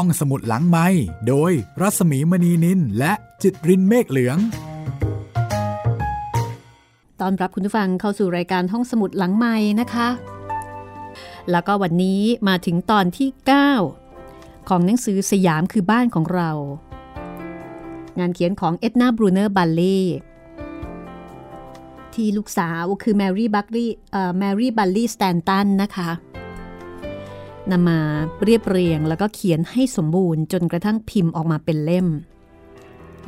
ห้องสมุดหลังไมค์โดยรัศมีมณีนิลและจิตรินเมฆเหลือง ต้อนรับคุณผู้ฟังเข้าสู่รายการห้องสมุดหลังไมค์นะคะ แล้วก็วันนี้มาถึงตอนที่ 9 ของหนังสือสยามคือบ้านของเรา งานเขียนของเอ็ดนาบรูเนอร์บัลค์ลีย์ที่ลูกสาวคือแมรี่บัลค์ลีย์แมรี่บัลค์ลีย์สแตนตันนะคะ นำมาเรียบเรียงแล้วก็เขียนให้สมบูรณ์จนกระทั่งพิมพ์ออกมาเป็นเล่ม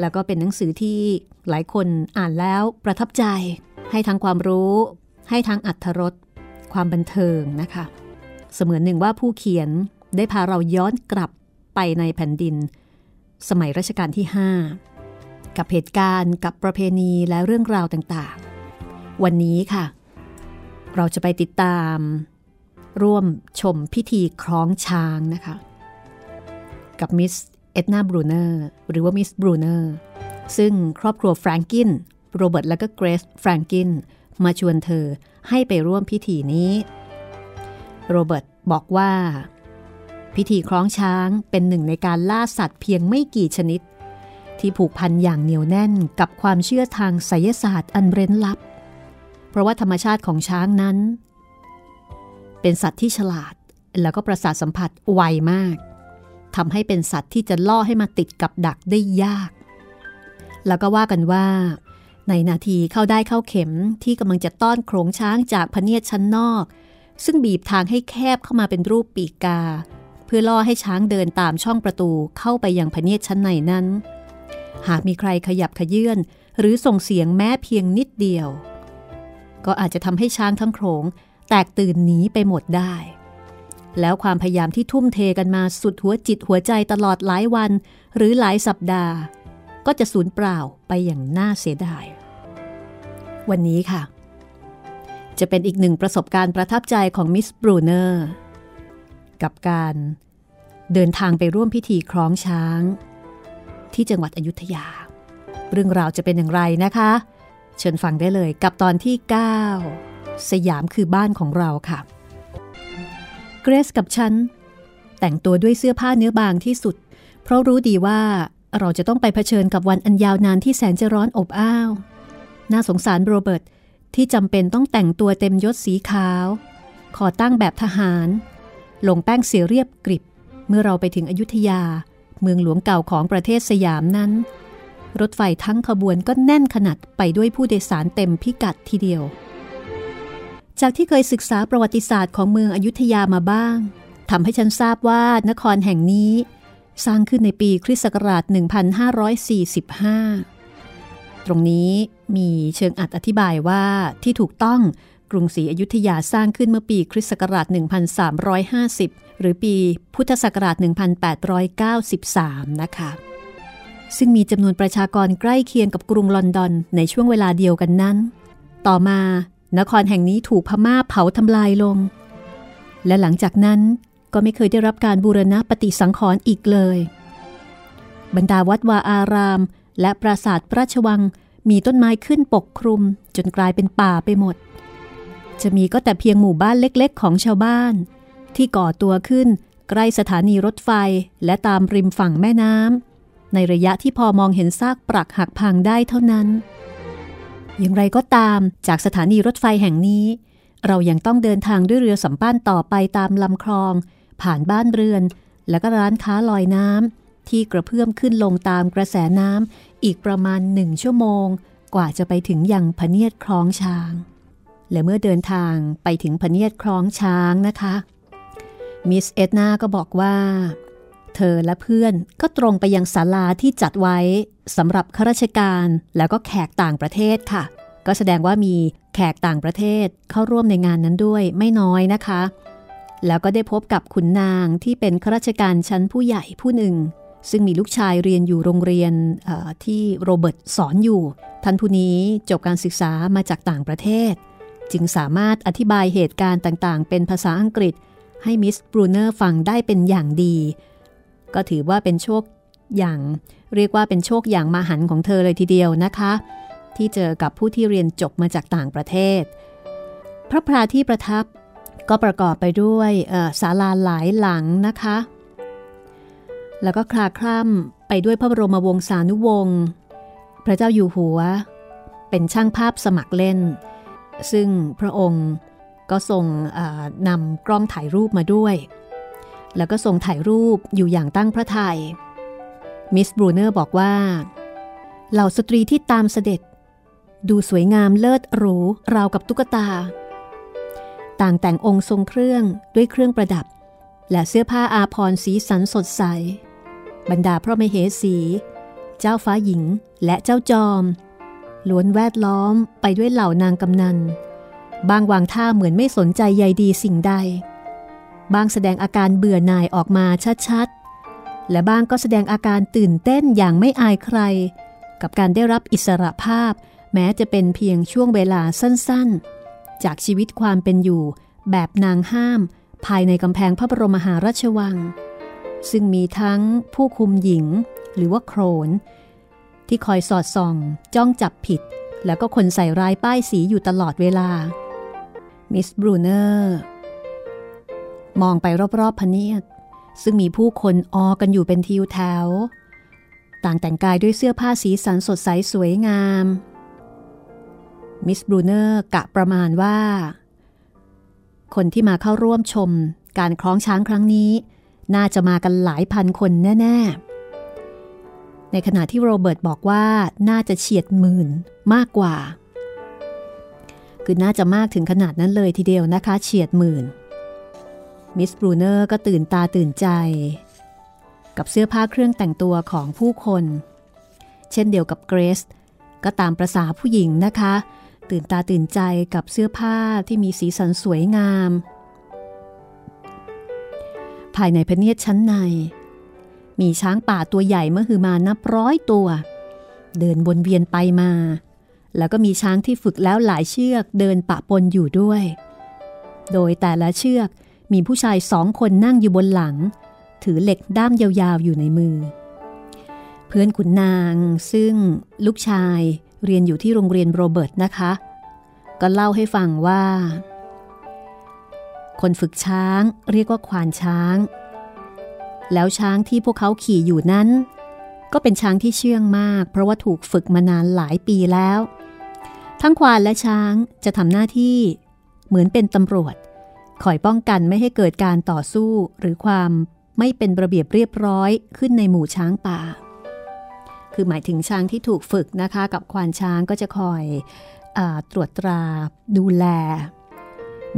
แล้วก็เป็นหนังสือที่หลายคนอ่านแล้วประทับใจ ให้ทั้งความรู้ ให้ทั้งอัธรสความบันเทิงนะคะ เสมือนหนึ่งว่าผู้เขียนได้พาเราย้อนกลับไปในแผ่นดิน สมัยรัชกาลที่ 5 กับเหตุการณ์กับประเพณีและเรื่องราวต่างๆ วันนี้ค่ะ เราจะไปติดตาม ร่วมชมพิธีคล้องช้างนะคะ กับมิสเอ็ดนาบรูเนอร์หรือว่ามิสบรูเนอร์ซึ่งครอบครัวแฟรงกินโรเบิร์ตและก็เกรซแฟรงกินมาชวนเธอให้ไปร่วมพิธีนี้โรเบิร์ตบอกว่า พิธีคล้องช้างเป็นหนึ่งในการล่าสัตว์เพียงไม่กี่ชนิด ที่ผูกพันอย่างเหนียวแน่นกับความเชื่อทางไสยศาสตร์อันเร้นลับ เพราะว่าธรรมชาติของช้างนั้น เป็นสัตว์ที่ฉลาด แล้วก็ประสาทสัมผัสไวมากทำให้เป็นสัตว์ที่จะล่อให้มาติดกับดักได้ยาก แล้วก็ว่ากันว่า ในนาทีเข้าได้เข้าเข็มที่กำลังจะต้อนโขงช้างจากพเนียดชั้นนอก ซึ่งบีบทางให้แคบเข้ามาเป็นรูปปีกกาเพื่อล่อให้ช้างเดินตามช่องประตูเข้าไปยังพเนียดชั้นในนั้น หากมีใครขยับขยื่นหรือส่งเสียงแม้เพียงนิดเดียว ก็อาจจะทำให้ช้างทั้งโขง แตกตื่นหนีไปหมดได้ แล้วความพยายามที่ทุ่มเทกันมาสุดหัวจิตหัวใจตลอดหลายวัน หรือหลายสัปดาห์ ก็จะสูญเปล่าไปอย่างน่าเสียดาย วันนี้ค่ะ จะเป็นอีกหนึ่งประสบการณ์ประทับใจของมิสบรูเนอร์กับการเดินทางไปร่วมพิธีคล้องช้าง ที่จังหวัดอยุธยา เรื่องราวจะเป็นอย่างไรนะคะ เชิญฟังได้เลยกับตอนที่ 9 สยามคือบ้านของเราค่ะ เกรซกับฉัน แต่งตัวด้วยเสื้อผ้าเนื้อบางที่สุด เพราะรู้ดีว่าเราจะต้องไปเผชิญกับวันอันยาวนานที่แสนจะร้อนอบอ้าว น่าสงสารโรเบิร์ตที่จำเป็นต้องแต่งตัวเต็มยศสีขาว ขอตั้งแบบทหาร ลงแป้งเสียเรียบกริบ เมื่อเราไปถึงอยุธยา เมืองหลวงเก่าของประเทศสยามนั้น รถไฟทั้งขบวนก็แน่นขนาดไปด้วยผู้โดยสารเต็มพิกัดทีเดียว จากที่เคยศึกษาประวัติศาสตร์ของเมืองอยุธยามาบ้างทำให้ฉันทราบว่านครแห่งนี้ สร้างขึ้นในปีคริสต์ศักราช 1545 ตรงนี้มีเชิงอัดอธิบายว่าที่ถูกต้องกรุงศรีอยุธยาสร้างขึ้นเมื่อปีคริสต์ศักราช 1350 หรือปีพุทธศักราช 1893 นะคะ ซึ่งมีจำนวนประชากรใกล้เคียงกับกรุงลอนดอนในช่วงเวลาเดียวกันนั้น ต่อมา นครแห่งนี้ถูกพม่าเผาทำลายลง และหลังจากนั้นก็ไม่เคยได้รับการบูรณะปฏิสังขรณ์อีกเลย บรรดาวัดวาอาราม และปราสาทพระราชวังมีต้นไม้ขึ้นปกคลุม จนกลายเป็นป่าไปหมด จะมีก็แต่เพียงหมู่บ้านเล็กๆ ของชาวบ้าน ที่ก่อตัวขึ้นใกล้สถานีรถไฟและตามริมฝั่งแม่น้ำในระยะที่พอมองเห็นซากปรักหักพังได้เท่านั้น อย่างไรก็ตามจากสถานีรถไฟแห่งนี้ เรายังต้องเดินทางด้วยเรือสัมปั้นต่อไปตามลำคลอง ผ่านบ้านเรือน และก็ร้านค้าลอยน้ำที่กระเพื่อมขึ้นลงตามกระแสน้ำอีกประมาณหนึ่งชั่วโมง กว่าจะไปถึงยังพเนียดคลองช้าง และเมื่อเดินทางไปถึงพเนียดคลองช้างนะคะมิสเอ็ดนาก็บอกว่า เธอและเพื่อนก็ตรงไปยังศาลาที่จัดไว้สำหรับข้าราชการแล้วก็แขกต่างประเทศค่ะ ก็แสดงว่ามีแขกต่างประเทศเข้าร่วมในงานนั้นด้วยไม่น้อยนะคะ แล้วก็ได้พบกับขุนนางที่เป็นข้าราชการชั้นผู้ใหญ่ผู้หนึ่ง ซึ่งมีลูกชายเรียนอยู่โรงเรียนที่โรเบิร์ตสอนอยู่ ท่านผู้นี้จบการศึกษามาจากต่างประเทศ จึงสามารถอธิบายเหตุการณ์ต่างๆ เป็นภาษาอังกฤษให้มิสบรูเนอร์ฟังได้เป็นอย่างดี ก็ถือว่าเป็นโชคอย่าง เรียกว่าเป็นโชคอย่างมาหันของเธอเลยทีเดียวนะคะ ที่เจอกับผู้ที่เรียนจบมาจากต่างประเทศ พระพราที่ประทับก็ประกอบไปด้วยศาลาหลายหลังนะคะ แล้วก็คลาคล่ำไปด้วยพระบรมวงศานุวงศ์พระเจ้าอยู่หัว เป็นช่างภาพสมัครเล่น ซึ่งพระองค์ก็ทรงนำกล้องถ่ายรูปมาด้วย แล้วก็ทรงถ่ายรูปอยู่อย่างตั้งพระทยัยมิสบรูเนอร์บอกว่า เหล่าสตรีที่ตามเสด็จ ดูสวยงามเลิศหรูราวกับตุ๊กตา ต่างแต่งองค์ทรงเครื่องด้วยเครื่องประดับ และเสื้อผ้าอาภรณ์สีสันสดใส บรรดาพระมเหสี เจ้าฟ้าหญิงและเจ้าจอมล้วนแวดล้อมไปด้วยเหล่านางกำนัน บางวางท่าเหมือนไม่สนใจใยดีสิ่งใด บางแสดงอาการเบื่อหน่ายออกมาชัดๆ และบางก็แสดงอาการตื่นเต้นอย่างไม่อายใคร กับการได้รับอิสระภาพ แม้จะเป็นเพียงช่วงเวลาสั้นๆ จากชีวิตความเป็นอยู่ แบบนางห้าม ภายในกำแพงพระบรมมหาราชวัง ซึ่งมีทั้งผู้คุมหญิง หรือว่าโครน ที่คอยสอดส่อง จ้องจับผิด แล้วก็คนใส่ร้ายป้ายสีอยู่ตลอดเวลามิสบรูเนอร์ มองไปรอบๆพเนียด ซึ่งมีผู้คนออกันอยู่เป็นทิวแถว ต่างแต่งกายด้วยเสื้อผ้าสีสันสดใสสวยงาม มิสบรูเนอร์กะประมาณว่า คนที่มาเข้าร่วมชมการคล้องช้างครั้งนี้ น่าจะมากันหลายพันคนแน่ ๆ ในขณะที่โรเบิร์ตบอกว่าน่าจะเฉียดหมื่นมากกว่า คือน่าจะมากถึงขนาดนั้นเลยทีเดียวนะคะ เฉียดหมื่น มิสบรูเนอร์ก็ตื่นตาตื่นใจ กับเสื้อผ้าเครื่องแต่งตัวของผู้คน เช่นเดียวกับเกรซก็ตามประษาผู้หญิงนะคะ ตื่นตาตื่นใจกับเสื้อผ้าที่มีสีสันสวยงาม ภายในพเนียดชั้นใน มีช้างป่าตัวใหญ่เมื่อคือมานับร้อยตัว เดินวนเวียนไปมา แล้วก็มีช้างที่ฝึกแล้วหลายเชือกเดินปะปนอยู่ด้วย โดยแต่ละเชือก มีผู้ชายสองคนนั่งอยู่บนหลัง ถือเหล็กด้ามยาวๆอยู่ในมือ เพื่อนขุนนางซึ่งลูกชายเรียนอยู่ที่โรงเรียนโรเบิร์ตนะคะ ก็เล่าให้ฟังว่า คนฝึกช้างเรียกว่าควานช้าง แล้วช้างที่พวกเขาขี่อยู่นั้น ก็เป็นช้างที่เชื่องมาก เพราะว่าถูกฝึกมานานหลายปีแล้ว ทั้งควานและช้างจะทำหน้าที่เหมือนเป็นตำรวจ คอยป้องกันไม่ให้เกิดการต่อสู้หรือความไม่เป็นระเบียบเรียบร้อยขึ้นในหมู่ช้างป่า คือหมายถึงช้างที่ถูกฝึกนะคะกับควานช้างก็จะคอยอตรวจตราดูแล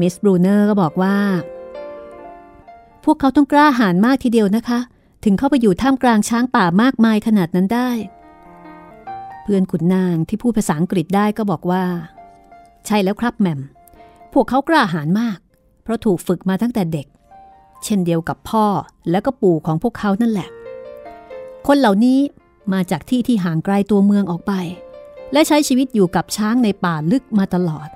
มิสบรูเนอร์ก็บอกว่า พวกเขาต้องกล้าหาญมากทีเดียวนะคะ ถึงเข้าไปอยู่ท่ามกลางช้างป่ามากมายขนาดนั้นได้ เพื่อนขุนนางที่พูดภาษาอังกฤษได้ก็บอกว่า ใช่แล้วครับแมม พวกเขากล้าหาญมาก ราะถูกฝึกมาตั้งแต่เด็ก เช่นเดียวกับพ่อและก็ปู่ของพวกเขานั่นแหละ คนเหล่านี้มาจากที่ที่ห่างไกลตัวเมืองออกไป และใช้ชีวิตอยู่กับช้างในป่าลึกมาตลอด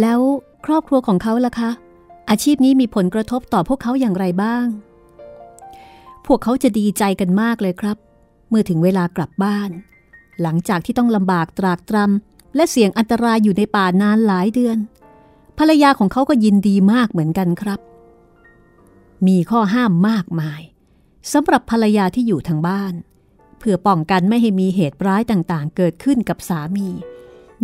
แล้วครอบครัวของเขาล่ะคะ อาชีพนี้มีผลกระทบต่อพวกเขาอย่างไรบ้าง พวกเขาจะดีใจกันมากเลยครับ เมื่อถึงเวลากลับบ้าน หลังจากที่ต้องลำบากตรากตรำและเสี่ยงอันตรายอยู่ในป่านานหลายเดือน ภรรยาของเขาก็ยินดีมากเหมือนกันครับ มีข้อห้ามมากมายสำหรับภรรยาที่อยู่ทางบ้าน เพื่อป้องกันไม่ให้มีเหตุร้ายต่างๆ เกิดขึ้นกับสามี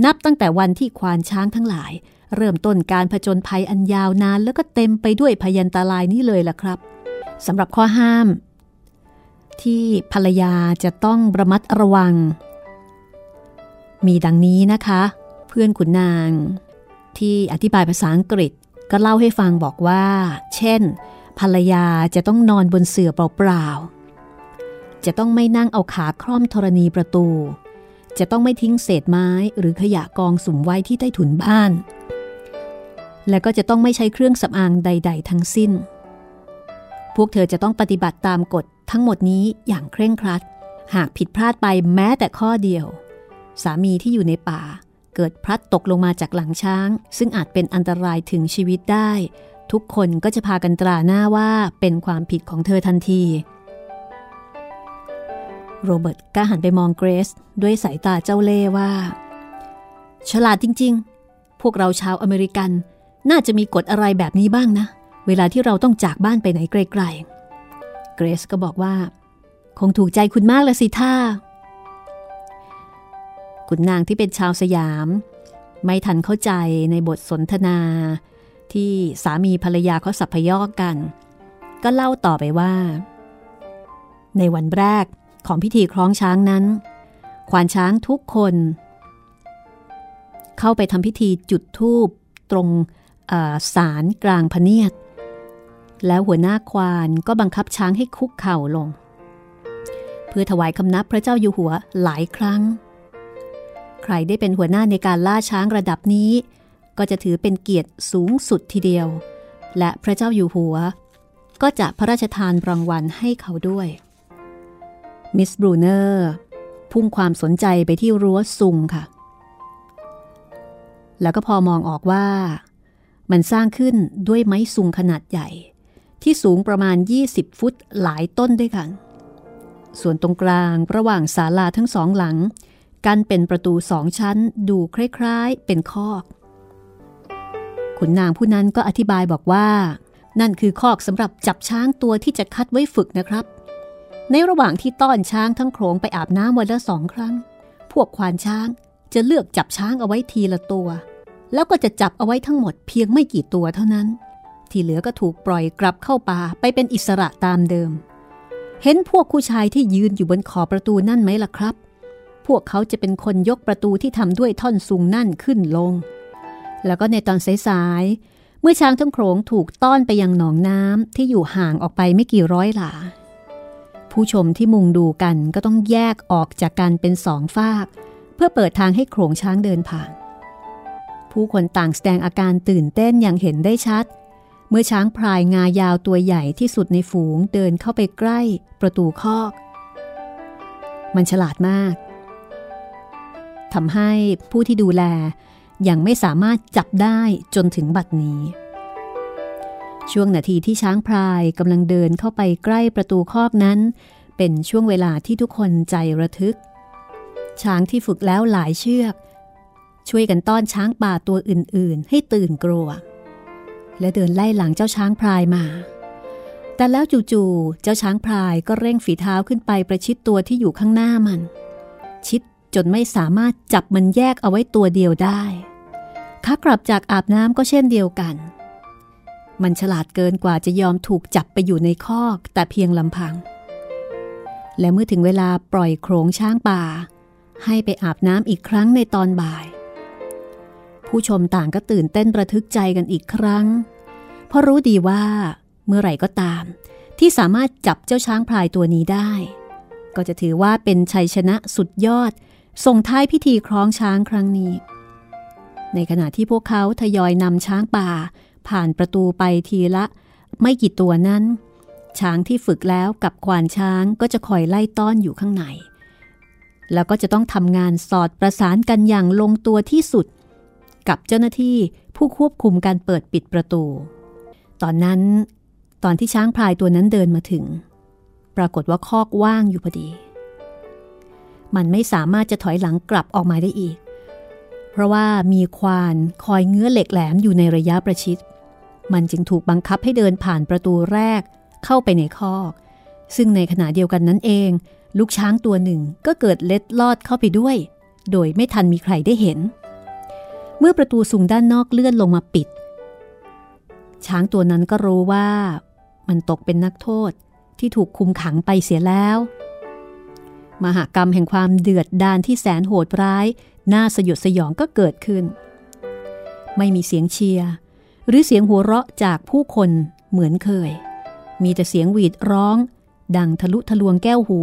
นับตั้งแต่วันที่ควานช้างทั้งหลาย เริ่มต้นการผจญภัยอันยาวนานแล้วก็เต็มไปด้วยพยันตรายนี้เลยล่ะครับสำหรับข้อห้าม ที่ภรรยาจะต้องระมัดระวัง มีดังนี้นะคะ เพื่อนขุนนาง ที่อธิบายภาษาอังกฤษก็เล่าให้ฟังบอกว่า เช่น ภรรยาจะต้องนอนบนเสื่อเปล่าๆ จะต้องไม่นั่งเอาขาคล่อมธรณีประตู จะต้องไม่ทิ้งเศษไม้หรือขยะกองสุมไว้ที่ใต้ถุนบ้าน และก็จะต้องไม่ใช้เครื่องสำอางใด ๆ ทั้งสิ้น พวกเธอจะต้องปฏิบัติตามกฎทั้งหมดนี้อย่างเคร่งครัด หากผิดพลาดไปแม้แต่ข้อเดียว สามีที่อยู่ในป่า เกิดพลัดตกลงมาจากหลังช้าง ซึ่งอาจเป็นอันตรายถึงชีวิตได้ ทุกคนก็จะพากันตราหน้าว่าเป็นความผิดของเธอทันที โรเบิร์ตก็หันไปมองเกรซด้วยสายตาเจ้าเล่ว่า ฉลาดจริง ๆ พวกเราชาวอเมริกัน น่าจะมีกฎอะไรแบบนี้บ้างนะ เวลาที่เราต้องจากบ้านไปไหนไกลๆ เกรซก็บอกว่า คงถูกใจคุณมากละสิท่า คุณนางที่เป็นชาวสยาม ไม่ทันเข้าใจในบทสนทนา ที่สามีภรรยาเขาสัพยอกกัน ก็เล่าต่อไปว่า ในวันแรกของพิธีคล้องช้างนั้น ควานช้างทุกคน เข้าไปทำพิธีจุดธูปตรงศาลกลางพเนียด แล้วหัวหน้าควานก็บังคับช้างให้คุกเข่าลง เพื่อถวายคำนับพระเจ้าอยู่หัวหลายครั้ง ใครได้เป็นหัวหน้าในการล่าช้างระดับนี้ ก็จะถือเป็นเกียรติสูงสุดทีเดียว และพระเจ้าอยู่หัว ก็จะพระราชทานรางวัลให้เขาด้วย มิสบรูเนอร์พุ่งความสนใจไปที่รั้วซุงค่ะ แล้วก็พอมองออกว่า มันสร้างขึ้นด้วยไม้ซุงขนาดใหญ่ ที่สูงประมาณ 20 ฟุตหลายต้นด้วยกัน ส่วนตรงกลางระหว่างศาลาทั้งสองหลัง กันเป็นประตูสองชั้นดูคล้ายๆ เป็นคอก ขุนนางผู้นั้นก็อธิบายบอกว่า นั่นคือคอกสำหรับจับช้างตัวที่จะคัดไว้ฝึกนะครับ ในระหว่างที่ต้อนช้างทั้งโขงไปอาบน้ำวันละสองครั้ง พวกควานช้างจะเลือกจับช้างเอาไว้ทีละตัว แล้วก็จะจับเอาไว้ทั้งหมดเพียงไม่กี่ตัวเท่านั้น ที่เหลือก็ถูกปล่อยกลับเข้าป่าไปเป็นอิสระตามเดิม เห็นพวกผู้ชายที่ยืนอยู่บนขอบประตูนั่นไหมล่ะครับ พวกเขาจะเป็นคนยกประตูที่ทำด้วยท่อนสูงนั่นขึ้นลง แล้วก็ในตอนสายๆ เมื่อช้างทั้งโขงถูกต้อนไปยังหนองน้ำที่อยู่ห่างออกไปไม่กี่ร้อยหลา ผู้ชมที่มุงดูกันก็ต้องแยกออกจากกันเป็นสองฝาก เพื่อเปิดทางให้โขงช้างเดินผ่าน ผู้คนต่างแสดงอาการตื่นเต้นอย่างเห็นได้ชัด เมื่อช้างพลายงายาวตัวใหญ่ที่สุดในฝูงเดินเข้าไปใกล้ประตูคอก มันฉลาดมาก ทำให้ผู้ที่ดูแลยังไม่สามารถจับได้จนถึงบัดนี้ ช่วงนาทีที่ช้างพลายกำลังเดินเข้าไปใกล้ประตูคอกนั้น เป็นช่วงเวลาที่ทุกคนใจระทึก ช้างที่ฝึกแล้วหลายเชือก ช่วยกันต้อนช้างป่าตัวอื่น ๆ ให้ตื่นกลัว และเดินไล่หลังเจ้าช้างพลายมาแต่แล้วจู่ๆ เจ้าช้างพลายก็เร่งฝีเท้าขึ้นไปประชิดตัวที่อยู่ข้างหน้ามัน ชิด จนไม่สามารถจับมันแยกเอาไว้ตัวเดียวได้ขากลับจากอาบน้ำก็เช่นเดียวกัน มันฉลาดเกินกว่าจะยอมถูกจับไปอยู่ในคอกแต่เพียงลำพัง และเมื่อถึงเวลาปล่อยโขงช้างป่า ให้ไปอาบน้ำอีกครั้งในตอนบ่าย ผู้ชมต่างก็ตื่นเต้นประทึกใจกันอีกครั้ง เพราะรู้ดีว่าเมื่อไหร่ก็ตาม ที่สามารถจับเจ้าช้างพลายตัวนี้ได้ ก็จะถือว่าเป็นชัยชนะสุดยอด ส่งท้ายพิธีคล้องช้างครั้งนี้ ในขณะที่พวกเขาทยอยนำช้างป่า ผ่านประตูไปทีละ ไม่กี่ตัวนั้น ช้างที่ฝึกแล้วกับควานช้างก็จะคอยไล่ต้อนอยู่ข้างใน แล้วก็จะต้องทำงานสอดประสานกันอย่างลงตัวที่สุด กับเจ้าหน้าที่ผู้ควบคุมการเปิดปิดประตู ตอนนั้น ตอนที่ช้างพลายตัวนั้นเดินมาถึง ปรากฏว่าคอกว่างอยู่พอดี มันไม่สามารถจะถอยหลังกลับออกมาได้อีก เพราะว่ามีควานคอยเงื้อเหล็กแหลมอยู่ในระยะประชิด มันจึงถูกบังคับให้เดินผ่านประตูแรกเข้าไปในคอก ซึ่งในขณะเดียวกันนั้นเอง ลูกช้างตัวหนึ่งก็เกิดเล็ดลอดเข้าไปด้วย โดยไม่ทันมีใครได้เห็น เมื่อประตูสูงด้านนอกเลื่อนลงมาปิด ช้างตัวนั้นก็รู้ว่า มันตกเป็นนักโทษที่ถูกคุมขังไปเสียแล้ว มหากรรมแห่งความเดือดดานที่แสนโหดร้าย น่าสยดสยองก็เกิดขึ้น ไม่มีเสียงเชียร์หรือเสียงหัวเราะจากผู้คนเหมือนเคย มีแต่เสียงหวีดร้อง ดังทะลุทะลวงแก้วหู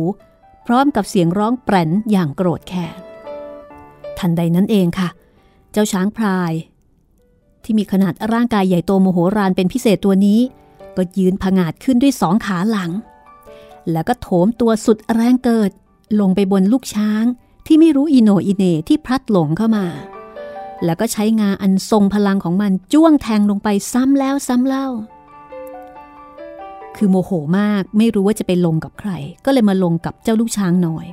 พร้อมกับเสียงร้องแปรนอย่างโกรธแค้นทันใดนั้นเองค่ะ เจ้าช้างพลาย ที่มีขนาดร่างกายใหญ่โตมโหฬารเป็นพิเศษตัวนี้ ก็ยืนผงาดขึ้นด้วยสองขาหลัง แล้วก็โถมตัวสุดแรงเกิด ลงไปบนลูกช้างที่ไม่รู้อิโหน่อิเหน่ที่พลัดหลงเข้ามา แล้วก็ใช้งาอันทรงพลังของมันจ้วงแทงลงไปซ้ำแล้วซ้ำเล่า คือโมโหมากไม่รู้ว่าจะไปลงกับใคร ก็เลยมาลงกับเจ้าลูกช้างน้อย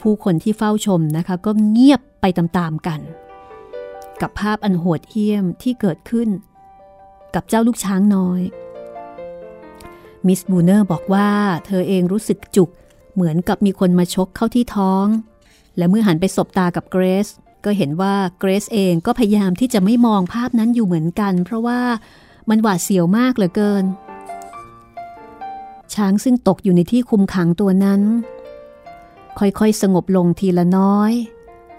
ผู้คนที่เฝ้าชมนะคะ ก็เงียบไปตามๆกัน กับภาพอันโหดเหี้ยมที่เกิดขึ้น กับเจ้าลูกช้างน้อยมิสบูเนอร์บอกว่าเธอเองรู้สึกจุก เหมือนกับมีคนมาชกเข้าที่ท้อง และเมื่อหันไปสบตากับเกรซก็เห็นว่าเกรซเองก็พยายามที่จะไม่มองภาพนั้นอยู่เหมือนกัน เพราะว่ามันหวาดเสียวมากเหลือเกิน ช้างซึ่งตกอยู่ในที่คุมขังตัวนั้น ค่อยๆสงบลงทีละน้อย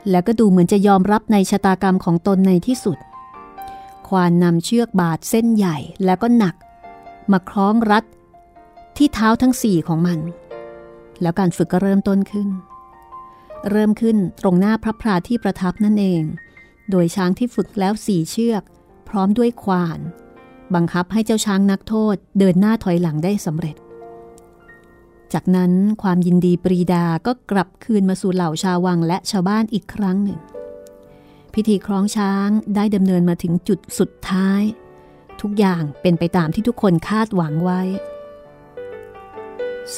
แล้วก็ดูเหมือนจะยอมรับในชะตากรรมของตนในที่สุด ควานนำเชือกบาดเส้นใหญ่แล้วก็หนัก มาคล้องรัดที่เท้าทั้งสี่ของมัน แล้วการฝึกก็เริ่มต้นขึ้น เริ่มขึ้นตรงหน้าพระพราที่ประทับนั่นเอง โดยช้างที่ฝึกแล้วสี่เชือก พร้อมด้วยควาน บังคับให้เจ้าช้างนักโทษเดินหน้าถอยหลังได้สำเร็จ จากนั้นความยินดีปรีดาก็กลับคืนมาสู่เหล่าชาววังและชาวบ้านอีกครั้งหนึ่ง พิธีคล้องช้างได้ดำเนินมาถึงจุดสุดท้าย ทุกอย่างเป็นไปตามที่ทุกคนคาดหวังไว้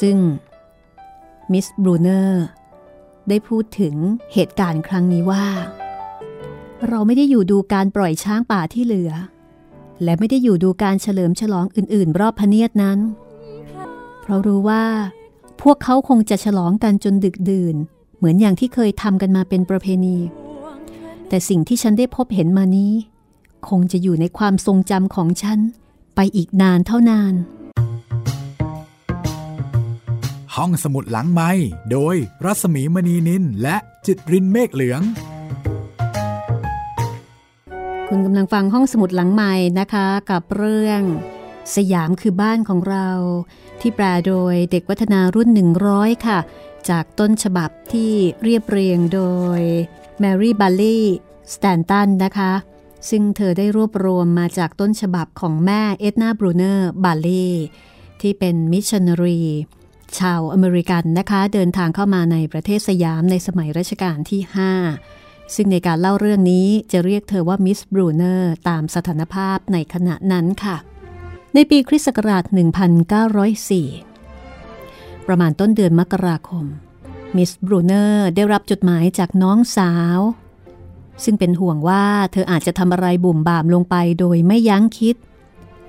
ซึ่ง มิสบรูเนอร์ได้พูดถึงเหตุการณ์ครั้งนี้ว่า เราไม่ได้อยู่ดูการปล่อยช้างป่าที่เหลือ และไม่ได้อยู่ดูการเฉลิมฉลองอื่น ๆ รอบพเนียดนั้น เพราะรู้ว่า พวกเขาคงจะฉลองกันจนดึกดื่น เหมือนอย่างที่เคยทำกันมาเป็นประเพณี แต่สิ่งที่ฉันได้พบเห็นมานี้ คงจะอยู่ในความทรงจำของฉันไปอีกนานเท่านาน ห้องสมุดหลังไม้โดยรัศมีมณีนิลและจิตรินเมฆเหลือง คุณกำลังฟังห้องสมุดหลังไมค์นะคะ กับเรื่อง สยามคือบ้านของเรา ที่แปลโดยเด็กวัฒนารุ่น 100 ค่ะ จากต้นฉบับที่เรียบเรียงโดยแมรี่บัลค์ลีย์สแตนตันนะคะ ซึ่งเธอได้รวบรวมมาจากต้นฉบับของแม่เอ็ดนาบรูเนอร์บัลค์ลีย์ที่เป็นมิชชันนารี ชาวอเมริกันนะคะ เดินทางเข้ามาในประเทศสยามในสมัยรัชกาลที่ 5 ซึ่งในการเล่าเรื่องนี้จะเรียกเธอว่ามิสบรูเนอร์ตามสถานภาพในขณะนั้นค่ะ ในปีคริสต์ศักราช 1904 ประมาณต้นเดือนมกราคม มิสบรูเนอร์ได้รับจดหมายจากน้องสาว ซึ่งเป็นห่วงว่าเธออาจจะทำอะไรบุ่มบ่ามลงไปโดยไม่ยั้งคิด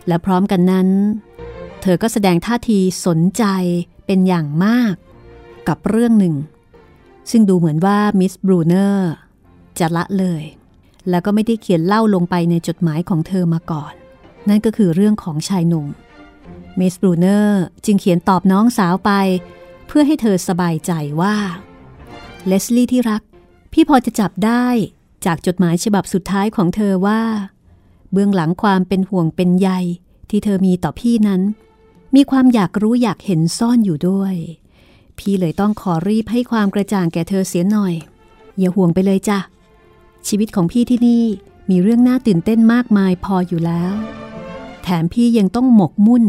และพร้อมกันนั้น เธอก็แสดงท่าทีสนใจ เป็นอย่างมากกับเรื่องหนึ่ง ซึ่งดูเหมือนว่ามิสบรูเนอร์จะละเลย แล้วก็ไม่ได้เขียนเล่าลงไปในจดหมายของเธอมาก่อน นั่นก็คือเรื่องของชายหนุ่มมิสบรูเนอร์จึงเขียนตอบน้องสาวไป เพื่อให้เธอสบายใจว่าเลสลี่ที่รัก พี่พอจะจับได้จากจดหมายฉบับสุดท้ายของเธอว่า เบื้องหลังความเป็นห่วงเป็นใยที่เธอมีต่อพี่นั้น มีความอยากรู้อยากเห็นซ่อนอยู่ด้วย พี่เลยต้องขอรีบให้ความกระจ่างแก่เธอเสียหน่อย อย่าห่วงไปเลยจ้ะ ชีวิตของพี่ที่นี่มีเรื่องน่าตื่นเต้นมากมายพออยู่แล้ว แถมพี่ยังต้องหมกมุ่น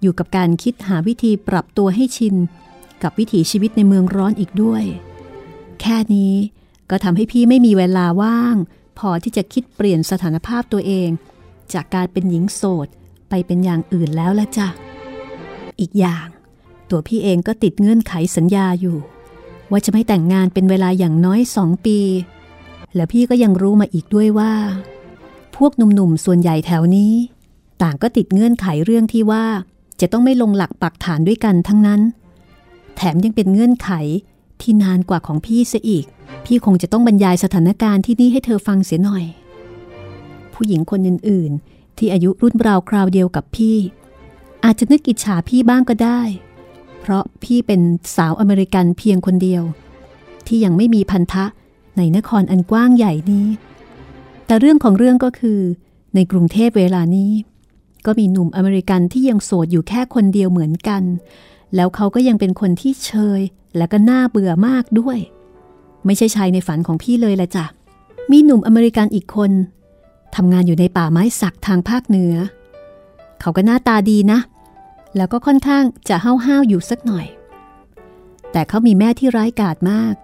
อยู่กับการคิดหาวิธีปรับตัวให้ชิน กับวิถีชีวิตในเมืองร้อนอีกด้วย แค่นี้ก็ทำให้พี่ไม่มีเวลาว่าง พอที่จะคิดเปลี่ยนสถานภาพตัวเอง จากการเป็นหญิงโสดไปเป็นอย่างอื่นแล้วละจ้ะ อีกอย่าง ตัวพี่เองก็ติดเงื่อนไขสัญญาอยู่ ว่าจะไม่แต่งงานเป็นเวลาอย่างน้อยสองปี แล้วพี่ก็ยังรู้มาอีกด้วยว่า พวกหนุ่มๆส่วนใหญ่แถวนี้ ต่างก็ติดเงื่อนไขเรื่องที่ว่า จะต้องไม่ลงหลักปักฐานด้วยกันทั้งนั้น แถมยังเป็นเงื่อนไขที่นานกว่าของพี่เสียอีก พี่คงจะต้องบรรยายสถานการณ์ที่นี่ให้เธอฟังเสียหน่อย ผู้หญิงคนอื่นๆ ที่อายุรุ่นราวคราวเดียวกับพี่ อาจจะนึกอิจฉาพี่บ้างก็ได้ เพราะพี่เป็นสาวอเมริกันเพียงคนเดียว ที่ยังไม่มีพันธะในนครอันกว้างใหญ่นี้ แต่เรื่องของเรื่องก็คือ ในกรุงเทพเวลานี้ ก็มีหนุ่มอเมริกันที่ยังโสดอยู่แค่คนเดียวเหมือนกัน แล้วเขาก็ยังเป็นคนที่เชย และก็น่าเบื่อมากด้วย ไม่ใช่ชายในฝันของพี่เลยละจ้ะ มีหนุ่มอเมริกันอีกคนทำงานอยู่ในป่าไม้สักทางภาคเหนือ เขาก็หน้าตาดีนะ แล้วก็ค่อนข้างจะห้าวๆอยู่สักหน่อย แต่เขามีแม่ที่ร้ายกาจมาก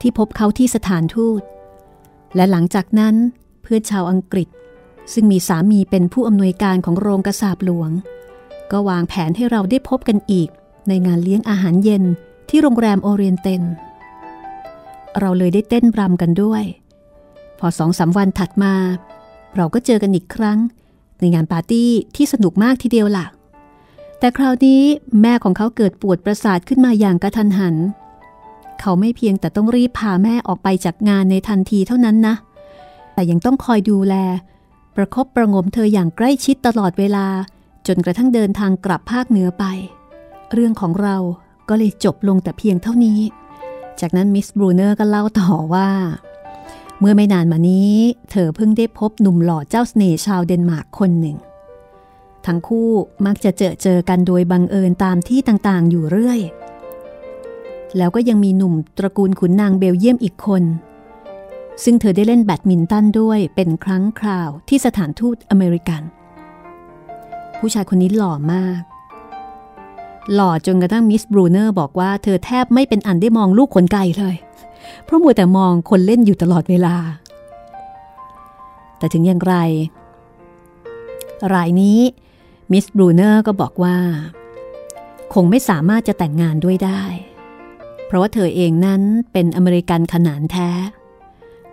ที่พบเขาที่สถานทูต และหลังจากนั้นเพื่อนชาวอังกฤษ ซึ่งมีสามีเป็นผู้อำนวยการของโรงกระสาบหลวง ก็วางแผนให้เราได้พบกันอีก ในงานเลี้ยงอาหารเย็นที่โรงแรมโอเรียนเตนเราเลยได้เต้นรำกันด้วย พอสองสาวันถัดมา เราก็เจอกันอีกครั้ง ในงานปาร์ตี้ที่สนุกมากทีเดียวล่ะ แต่คราวนี้แม่ของเขาเกิดปวดประสาทขึ้นมาอย่างกระทันหัน เขาไม่เพียงแต่ต้องรีบพาแม่ออกไปจากงานในทันทีเท่านั้นนะ แต่ยังต้องคอยดูแล ประคบประงมเธออย่างใกล้ชิดตลอดเวลา จนกระทั่งเดินทางกลับภาคเหนือไป เรื่องของเราก็เลยจบลงแต่เพียงเท่านี้ จากนั้นมิสบรูเนอร์ก็เล่าต่อว่า เมื่อไม่นานมานี้ เธอเพิ่งได้พบหนุ่มหล่อเจ้าสเสน่ห์ชาวเดนมาร์กคนหนึ่ง ทั้งคู่มักจะเจอเจอกันโดยบังเอิญตามที่ต่างๆ อยู่เรื่อย แล้วก็ยังมีหนุ่มตระกูลขุนนางเบลเยียมอีกคน ซึ่งเธอได้เล่นแบดมินตันด้วยเป็นครั้งคราวที่สถานทูตอเมริกัน ผู้ชายคนนี้หล่อมาก หล่อจนกระทั่งมิสบรูเนอร์บอกว่าเธอแทบไม่เป็นอันได้มองลูกขนไก่เลย เพราะมัวแต่มองคนเล่นอยู่ตลอดเวลา แต่ถึงอย่างไรรายนี้ มิสบรูเนอร์ก็บอกว่า คงไม่สามารถจะแต่งงานด้วยได้ เพราะว่าเธอเองนั้นเป็นอเมริกันขนานแท้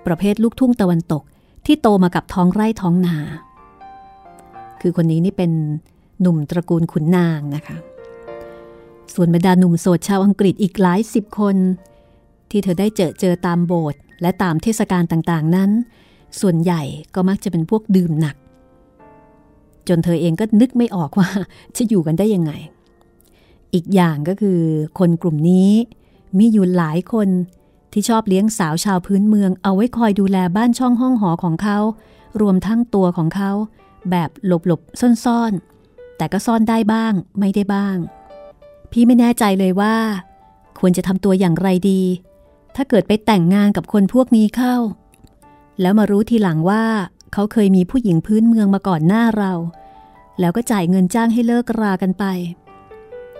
ประเภทลูกทุ่งตะวันตกที่โตมากับท้องไร่ท้องนา คือคนนี้นี่เป็นหนุ่มตระกูลขุนนางนะคะ ส่วนบรรดาหนุ่มโสดชาวอังกฤษอีกหลายสิบคน ที่เธอได้เจอเจอตามโบสถ์และตามเทศกาลต่างๆนั้น ส่วนใหญ่ก็มักจะเป็นพวกดื่มหนัก จนเธอเองก็นึกไม่ออกว่าจะอยู่กันได้ยังไง อีกอย่างก็คือคนกลุ่มนี้มีอยู่หลายคนที่ชอบเลี้ยงสาวชาวพื้นเมือง เอาไว้คอยดูแลบ้านช่องห้องหอของเขา รวมทั้งตัวของเขา แบบหลบๆซ่อนๆ แต่ก็ซ่อนได้บ้างไม่ได้บ้าง พี่ไม่แน่ใจเลยว่า ควรจะทำตัวอย่างไรดี ถ้าเกิดไปแต่งงานกับคนพวกนี้เข้า แล้วมารู้ทีหลังว่า เขาเคยมีผู้หญิงพื้นเมืองมาก่อนหน้าเรา แล้วก็จ่ายเงินจ้างให้เลิกรากันไป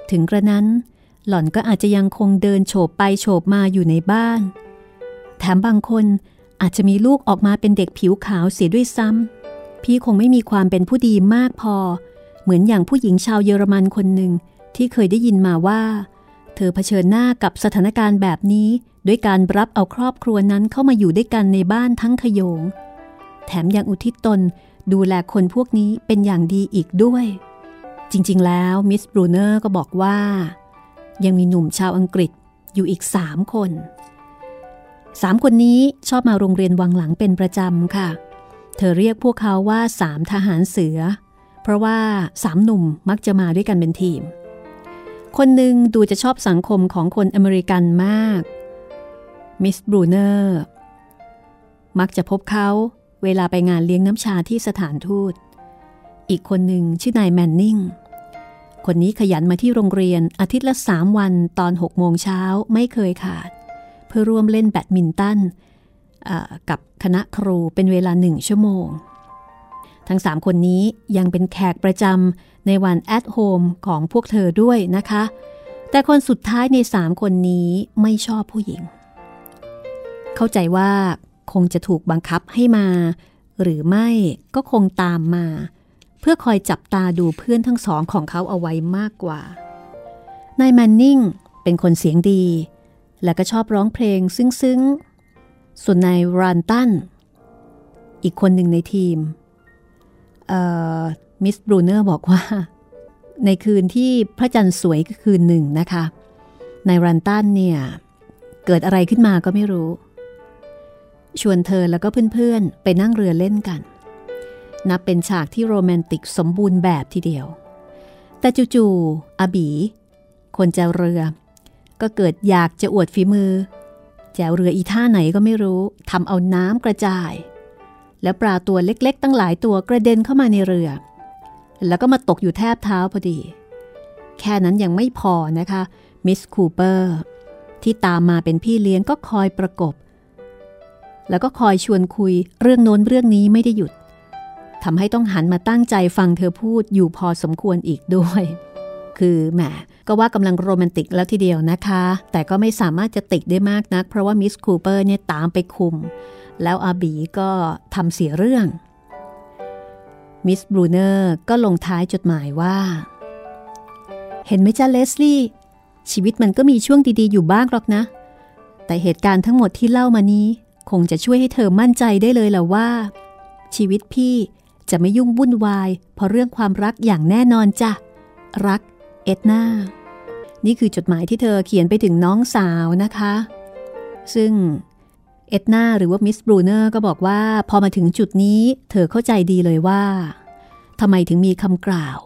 ถึงกระนั้นหล่อนก็อาจจะยังคงเดินโฉบไปโฉบมาอยู่ในบ้าน แถมบางคนอาจจะมีลูกออกมาเป็นเด็กผิวขาวเสียด้วยซ้ำ พี่คงไม่มีความเป็นผู้ดีมากพอ เหมือนอย่างผู้หญิงชาวเยอรมันคนหนึ่งที่เคยได้ยินมาว่า เธอเผชิญหน้ากับสถานการณ์แบบนี้ ด้วยการรับเอาครอบครัวนั้นเข้ามาอยู่ด้วยกันในบ้านทั้งขยง แถมยังอุทิศตนดูแลคนพวกนี้เป็นอย่างดีอีกด้วย จริงๆ แล้วมิสบรูเนอร์ก็บอกว่า ยังมีหนุ่มชาวอังกฤษอยู่อีกสามคนสามคนนี้ชอบมาโรงเรียนวังหลังเป็นประจำค่ะ เธอเรียกพวกเขาว่าสามทหารเสือ เพราะว่าสามหนุ่มมักจะมาด้วยกันเป็นทีม คนหนึ่งดูจะชอบสังคมของคนอเมริกันมาก มิสบรูเนอร์มักจะพบเขา เวลาไปงานเลี้ยงน้ำชาที่สถานทูต อีกคนหนึ่งชื่อนายแมนนิงคนนี้ขยันมาที่โรงเรียนอาทิตย์ละสามวันตอน6โมงเช้าไม่เคยขาด เพื่อร่วมเล่นแบดมินตันกับคณะครูเป็นเวลาหนึ่งชั่วโมง ทั้งสามคนนี้ยังเป็นแขกประจำในวันแอดโฮมของพวกเธอด้วยนะคะ แต่คนสุดท้ายในสามคนนี้ไม่ชอบผู้หญิง เข้าใจว่า คงจะถูกบังคับให้มา หรือไม่ก็คงตามมา เพื่อคอยจับตาดูเพื่อนทั้งสองของเขาเอาไว้มากกว่านายแมนนิงเป็นคนเสียงดี และก็ชอบร้องเพลงซึ้งๆ ส่วนนายรันตันอีกคนหนึ่งในทีมมิสบรูเนอร์บอกว่า ในคืนที่พระจันทร์สวยก็คืนหนึ่งนะคะนายรันตันเนี่ย เกิดอะไรขึ้นมาก็ไม่รู้ ชวนเธอแล้วก็เพื่อนๆ ไปนั่งเรือเล่นกัน นับเป็นฉากที่โรแมนติกสมบูรณ์แบบทีเดียว แต่จู่ๆอาบี คนแจวเรือ ก็เกิดอยากจะอวดฝีมือ แจวเรืออีท่าไหนก็ไม่รู้ทำเอาน้ำกระจาย แล้วปลาตัวเล็กๆ ตั้งหลายตัวกระเด็นเข้ามาในเรือ แล้วก็มาตกอยู่แทบเท้าพอดี แค่นั้นยังไม่พอนะคะมิสคูเปอร์ที่ตามมาเป็นพี่เลี้ยงก็คอยประกบ แล้วก็คอยชวนคุยเรื่องโน้นเรื่องนี้ไม่ได้หยุดทำให้ต้องหันมาตั้งใจฟังเธอพูดอยู่พอสมควรอีกด้วย คือแหมก็ว่ากำลังโรแมนติกแล้วทีเดียวนะคะ แต่ก็ไม่สามารถจะติดได้มากนัก เพราะว่ามิสคูเปอร์เนี่ยตามไปคุม แล้วอาบีก็ทำเสียเรื่องมิสบรูเนอร์ก็ลงท้ายจดหมายว่า เห็นไหมจ้าเลสลี่ ชีวิตมันก็มีช่วงดีๆอยู่บ้างหรอกนะ แต่เหตุการณ์ทั้งหมดที่เล่ามานี้ คงจะช่วยให้เธอมั่นใจได้เลยล่ะว่า ชีวิตพี่จะไม่ยุ่งวุ่นวาย เพราะเรื่องความรักอย่างแน่นอนจ้ะ รัก เอ็ดนานี่คือจดหมายที่เธอเขียนไปถึงน้องสาวนะคะ ซึ่งเอ็ดนาหรือว่ามิสบรูเนอร์ก็บอกว่า พอมาถึงจุดนี้ เธอเข้าใจดีเลยว่าทำไมถึงมีคำกล่าว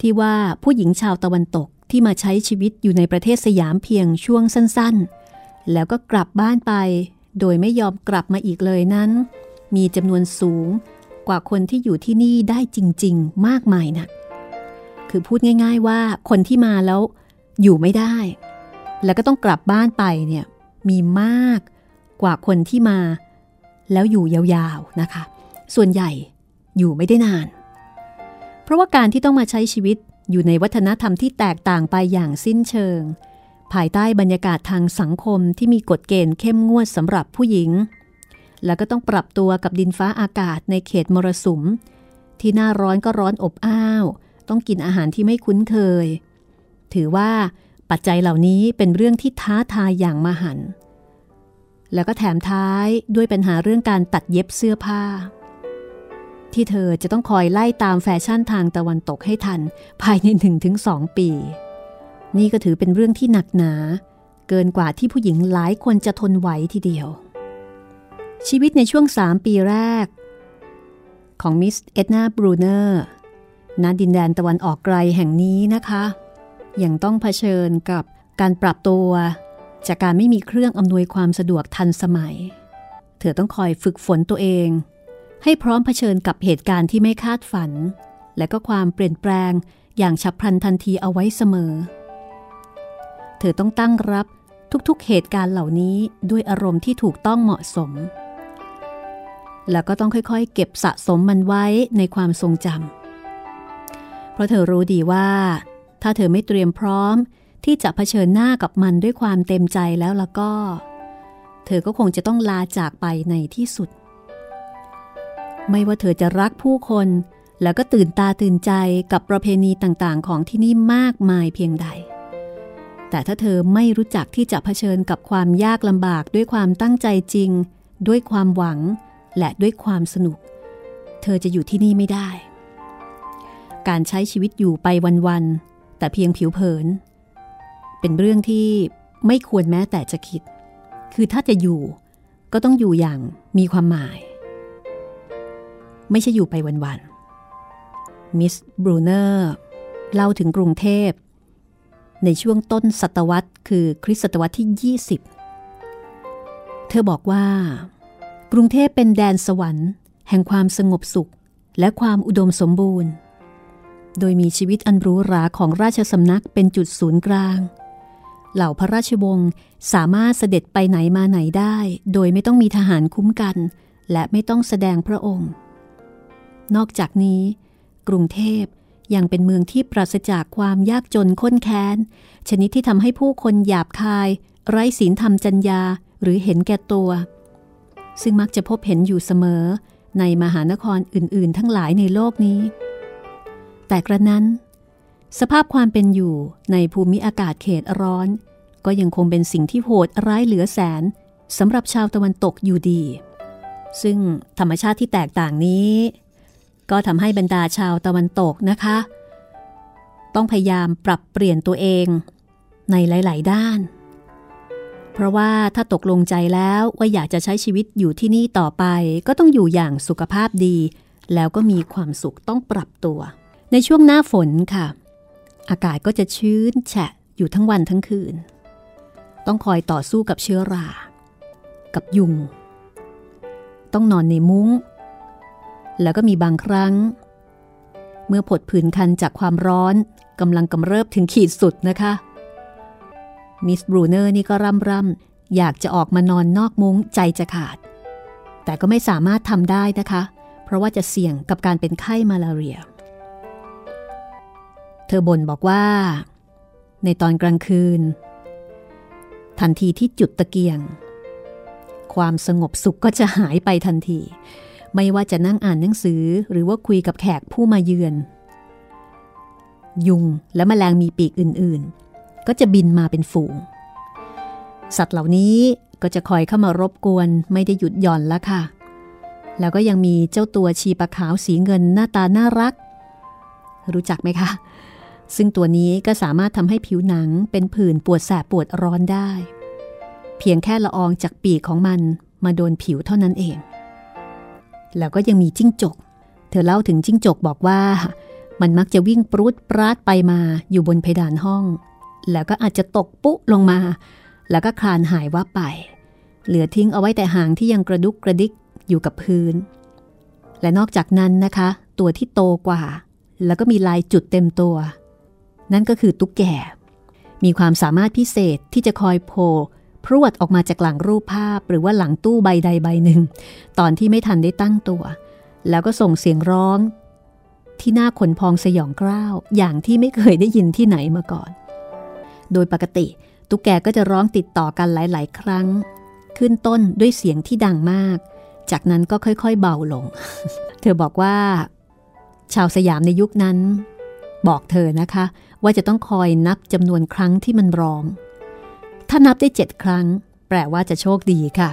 ที่ว่าผู้หญิงชาวตะวันตกที่มาใช้ชีวิตอยู่ในประเทศสยามเพียงช่วงสั้นๆ แล้วก็กลับบ้านไป โดยไม่ยอมกลับมาอีกเลยนั้น มีจำนวนสูงกว่าคนที่อยู่ที่นี่ได้จริง ๆ มากมายนะคือพูดง่าย ๆว่าคนที่มาแล้วอยู่ไม่ได้ แล้วก็ต้องกลับบ้านไปเนี่ยมีมากกว่าคนที่มา แล้วอยู่ยาวๆนะคะ ส่วนใหญ่อยู่ไม่ได้นาน เพราะว่าการที่ต้องมาใช้ชีวิตอยู่ในวัฒนธรรมที่แตกต่างไปอย่างสิ้นเชิง ภายใต้บรรยากาศทางสังคมที่มีกฎเกณฑ์เข้มงวดสำหรับผู้หญิง แล้วก็ต้องปรับตัวกับดินฟ้าอากาศในเขตมรสุม ที่หน้าร้อนก็ร้อนอบอ้าว ต้องกินอาหารที่ไม่คุ้นเคย ถือว่าปัจจัยเหล่านี้เป็นเรื่องที่ท้าทายอย่างมหัน แล้วก็แถมท้ายด้วยปัญหาเรื่องการตัดเย็บเสื้อผ้า ที่เธอจะต้องคอยไล่ตามแฟชั่นทางตะวันตกให้ทันภายใน 1-2 ปี นี่ก็ถือเป็นเรื่องที่หนักหนา เกินกว่าที่ผู้หญิงหลายคนจะทนไหวทีเดียว ชีวิตในช่วง 3 ปีแรก ของมิสเอ็ดนาบรูเนอร์ณดินแดนตะวันออกไกลแห่งนี้นะคะ ยังต้องเผชิญกับการปรับตัว จากการไม่มีเครื่องอำนวยความสะดวกทันสมัย เธอต้องคอยฝึกฝนตัวเอง ให้พร้อมเผชิญกับเหตุการณ์ที่ไม่คาดฝัน และก็ความเปลี่ยนแปลงอย่างฉับพลันทันทีเอาไว้เสมอ เธอต้องตั้งรับทุกๆเหตุการณ์เหล่านี้ด้วยอารมณ์ที่ถูกต้องเหมาะสม แล้วก็ต้องค่อยๆ เก็บสะสมมันไว้ในความทรงจำเพราะเธอรู้ดีว่า ถ้าเธอไม่เตรียมพร้อมที่จะเผชิญหน้ากับมันด้วยความเต็มใจแล้วแล้วก็ เธอก็คงจะต้องลาจากไปในที่สุด ไม่ว่าเธอจะรักผู้คน แล้วก็ตื่นตาตื่นใจกับประเพณีต่างๆ ของที่นี่มากมายเพียงใด แต่ถ้าเธอไม่รู้จักที่จะเผชิญกับความยากลำบากด้วยความตั้งใจจริง ด้วยความหวัง และด้วยความสนุก เธอจะอยู่ที่นี่ไม่ได้ การใช้ชีวิตอยู่ไปวันๆแต่เพียงผิวเผิน เป็นเรื่องที่ไม่ควรแม้แต่จะคิด คือถ้าจะอยู่ก็ต้องอยู่อย่างมีความหมาย ไม่ใช่อยู่ไปวันๆมิสบรูเนอร์เล่าถึงกรุงเทพ ในช่วงต้นศตวรรษ คือคริสตศตวรรษที่ 20 เธอบอกว่า กรุงเทพเป็นแดนสวรรค์ แห่งความสงบสุขและความอุดมสมบูรณ์ โดยมีชีวิตอันรู้ราของราชสำนักเป็นจุดศูนย์กลาง เหล่าพระราชวงศ์สามารถเสด็จไปไหนมาไหนได้ โดยไม่ต้องมีทหารคุ้มกัน และไม่ต้องแสดงพระองค์ นอกจากนี้ กรุงเทพ ยังเป็นเมืองที่ปราศจากความยากจนข้นแค้น ชนิดที่ทำให้ผู้คนหยาบคาย ไร้ศีลธรรมจัญญาหรือเห็นแก่ตัว ซึ่งมักจะพบเห็นอยู่เสมอ ในมหานครอื่น ๆ ทั้งหลายในโลกนี้ แต่กระนั้น สภาพความเป็นอยู่ในภูมิอากาศเขตร้อน ก็ยังคงเป็นสิ่งที่โหดร้ายเหลือแสนสำหรับชาวตะวันตกอยู่ดี ซึ่งธรรมชาติที่แตกต่างนี้ ก็ทำให้บรรดาชาวตะวันตกนะคะ ต้องพยายามปรับเปลี่ยนตัวเองในหลาย ๆ ด้าน เพราะว่าถ้าตกลงใจแล้วว่าอยากจะใช้ชีวิตอยู่ที่นี่ต่อไป ก็ต้องอยู่อย่างสุขภาพดี แล้วก็มีความสุขต้องปรับตัว ในช่วงหน้าฝนค่ะ อากาศก็จะชื้นแฉะอยู่ทั้งวันทั้งคืน ต้องคอยต่อสู้กับเชื้อรา กับยุง ต้องนอนในมุ้ง แล้วก็มีบางครั้ง เมื่อผดผื่นคันจากความร้อนกำลังกำเริบถึงขีดสุดนะคะ มิสบรูเนอร์นี่ก็ร่ำร่ำอยากจะออกมานอนนอกมุ้งใจจะขาด แต่ก็ไม่สามารถทำได้นะคะ เพราะว่าจะเสี่ยงกับการเป็นไข้มาลาเรีย เธอบ่นบอกว่า ในตอนกลางคืน ทันทีที่จุดตะเกียง ความสงบสุขก็จะหายไปทันที ไม่ว่าจะนั่งอ่านหนังสือหรือว่าคุยกับแขกผู้มาเยือน ยุงและแมลงมีปีกอื่นๆ ก็จะบินมาเป็นฝูง สัตว์เหล่านี้ก็จะคอยเข้ามารบกวนไม่ได้หยุดหย่อนละค่ะ แล้วก็ยังมีเจ้าตัวชีปะขาวสีเงินหน้าตาน่ารัก รู้จักไหมคะ ซึ่งตัวนี้ก็สามารถทำให้ผิวหนังเป็นผื่นปวดแสบปวดร้อนได้ เพียงแค่ละอองจากปีกของมันมาโดนผิวเท่านั้นเอง แล้วก็ยังมีจิ้งจก เธอเล่าถึงจิ้งจกบอกว่า มันมักจะวิ่งปรุดปราดไปมาอยู่บนเพดานห้อง แล้วก็อาจจะตกปุ๊ลงมา แล้วก็คลานหายว่าไป เหลือทิ้งเอาไว้แต่หางที่ยังกระดุกกระดิกอยู่กับพื้น และนอกจากนั้นนะคะ ตัวที่โตกว่า แล้วก็มีลายจุดเต็มตัว นั่นก็คือตุ๊กแกมีความสามารถพิเศษที่จะคอยโผล่ พรวดออกมาจากหลังรูปภาพหรือว่าหลังตู้ใบใดใบหนึ่ง ตอนที่ไม่ทันได้ตั้งตัว แล้วก็ส่งเสียงร้อง ที่หน่าขนพองสยองกล้าว อย่างที่ไม่เคยได้ยินที่ไหนมาก่อน โดยปกติ ตุ๊กแกก็จะร้องติดต่อกันหลาย ๆ ครั้ง ขึ้นต้นด้วยเสียงที่ดังมาก จากนั้นก็ค่อยๆ เบาลง เธอบอกว่า ชาวสยามในยุคนั้น บอกเธอนะคะ ว่าจะต้องคอยนับจำนวนครั้งที่มันร้อง ถ้านับได้เจ็ดครั้ง แปลว่าจะโชคดีค่ะ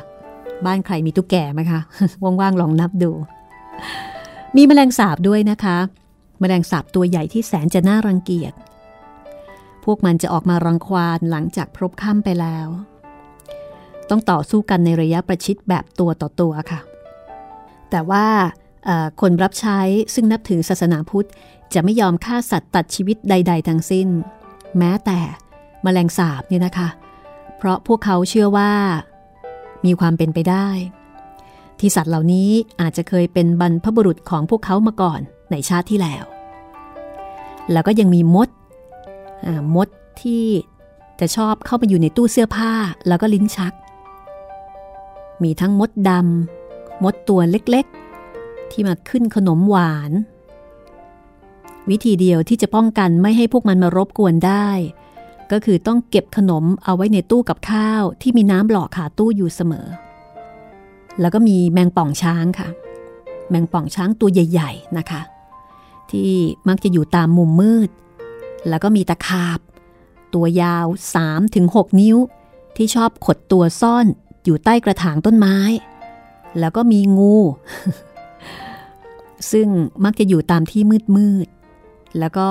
บ้านใครมีตุ๊กแกไหมคะ ว่างๆลองนับดู มีแมลงสาบด้วยนะคะ แมลงสาบตัวใหญ่ที่แสนจะน่ารังเกียจ พวกมันจะออกมารังควานหลังจากพบค่ำไปแล้ว ต้องต่อสู้กันในระยะประชิดแบบตัวต่อตัวค่ะ แต่ว่าคนรับใช้ซึ่งนับถือศาสนาพุทธ จะไม่ยอมฆ่าสัตว์ตัดชีวิตใด ๆ ทั้งสิ้น แม้แต่มแมลงสาบเนี่ยนะคะ เพราะพวกเขาเชื่อว่า มีความเป็นไปได้ ที่สัตว์เหล่านี้อาจจะเคยเป็นบรรพบุรุษของพวกเขามาก่อนในชาติที่แล้ว แล้วก็ยังมีมดมดที่จะชอบเข้ามาอยู่ในตู้เสื้อผ้าแล้วก็ลิ้นชัก มีทั้งมดดำมดตัวเล็กๆ ที่มาขึ้นขนมหวาน วิธีเดียวที่จะป้องกันไม่ให้พวกมันมารบกวนได้ ก็คือต้องเก็บขนมเอาไว้ในตู้กับข้าวที่มีน้ำหล่อขาตู้อยู่เสมอ แล้วก็มีแมงป่องช้างค่ะ แมงป่องช้างตัวใหญ่ ๆนะคะ ที่มักจะอยู่ตามมุมมืด แล้วก็มีตะขาบ ตัวยาว 3-6 นิ้ว ที่ชอบขดตัวซ่อนอยู่ใต้กระถางต้นไม้ แล้วก็มีงู ซึ่งมักจะอยู่ตามที่มืดมืด แล้วก็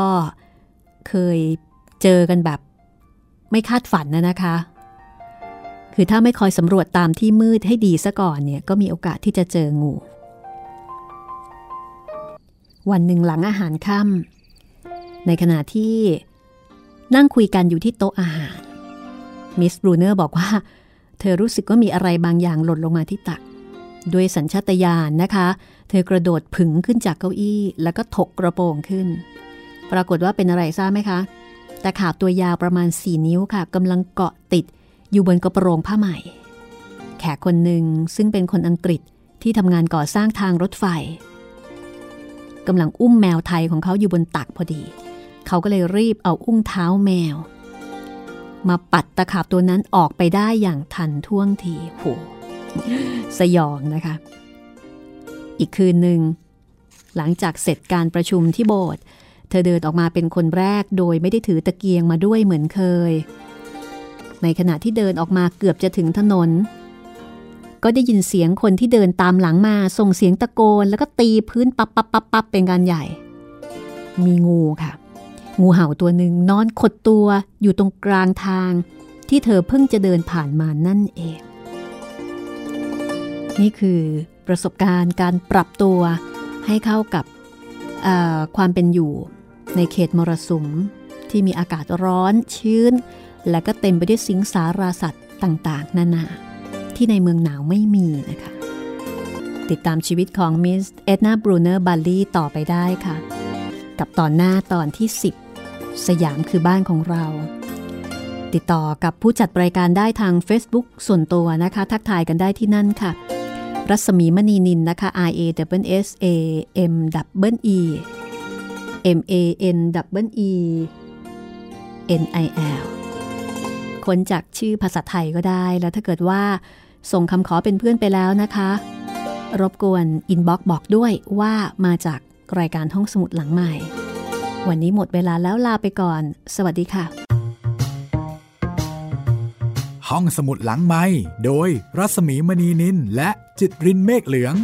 เคยเจอกันแบบ ไม่คาดฝันนะนะคะ คือถ้าไม่คอยสำรวจตามที่มืดให้ดีซะก่อนเนี่ยก็มีโอกาสที่จะเจองู วันหนึ่งหลังอาหารค่ำในขณะที่นั่งคุยกันอยู่ที่โต๊ะอาหาร มิสบรูเนอร์บอกว่า เธอรู้สึกว่ามีอะไรบางอย่างหล่นลงมาที่ตัก ด้วยสัญชาตญาณนะคะ เธอกระโดดผึ่งขึ้นจากเก้าอี้ แล้วก็ถกกระโปรงขึ้น ปรากฏว่าเป็นอะไรทราบไหมคะ แต่ขาบตัวยาวประมาณ 4 นิ้วค่ะกำลังเกาะติดอยู่บนกระโปรงผ้าใหม่ แขกคนหนึ่งซึ่งเป็นคนอังกฤษที่ทำงานก่อสร้างทางรถไฟกำลังอุ้มแมวไทยของเขาอยู่บนตักพอดี เขาก็เลยรีบเอาอุ้งเท้าแมว มาปัดตะขาบตัวนั้นออกไปได้อย่างทันท่วงทีโหสยองนะคะ อีกคืนหนึ่ง หลังจากเสร็จการประชุมที่โบสถ์ เธอเดินออกมาเป็นคนแรกโดยไม่ได้ถือตะเกียงมาด้วยเหมือนเคย ในขณะที่เดินออกมาเกือบจะถึงถนน ก็ได้ยินเสียงคนที่เดินตามหลังมาส่งเสียงตะโกน แล้วก็ตีพื้นปับปับปับปับเป็นการใหญ่ มีงูค่ะ งูเห่าตัวหนึ่งนอนขดตัวอยู่ตรงกลางทาง ที่เธอเพิ่งจะเดินผ่านมานั่นเอง นี่คือประสบการณ์การปรับตัวให้เข้ากับความเป็นอยู่ ในเขตมรสุมที่มีอากาศร้อนชื้น และก็เต็มไปด้วยสิงสาราสัตว์ต่างๆ นานา ที่ในเมืองหนาวไม่มีนะคะ ติดตามชีวิตของมิสเอ็ดนาบรูเนอร์บัลค์ลีย์ต่อไปได้ค่ะ กับตอนหน้าตอนที่ 10 สยามคือบ้านของเรา ติดต่อกับผู้จัดรายการได้ทาง Facebook ส่วนตัวนะคะ ทักทายกันได้ที่นั่นค่ะ รัศมีมณีนิลนะคะ R A double S A M double E M A N double E N I L ค้นจากชื่อภาษาไทยก็ได้ แล้วถ้าเกิดว่าส่งคำขอเป็นเพื่อนไปแล้วนะคะ รบกวน inbox บอกด้วยว่ามาจากรายการห้องสมุดหลังใหม่ วันนี้หมดเวลาแล้วลาไปก่อน สวัสดีค่ะ ห้องสมุดหลังไม้โดยรัศมีมณีนินและจิตรินเมฆเหลือง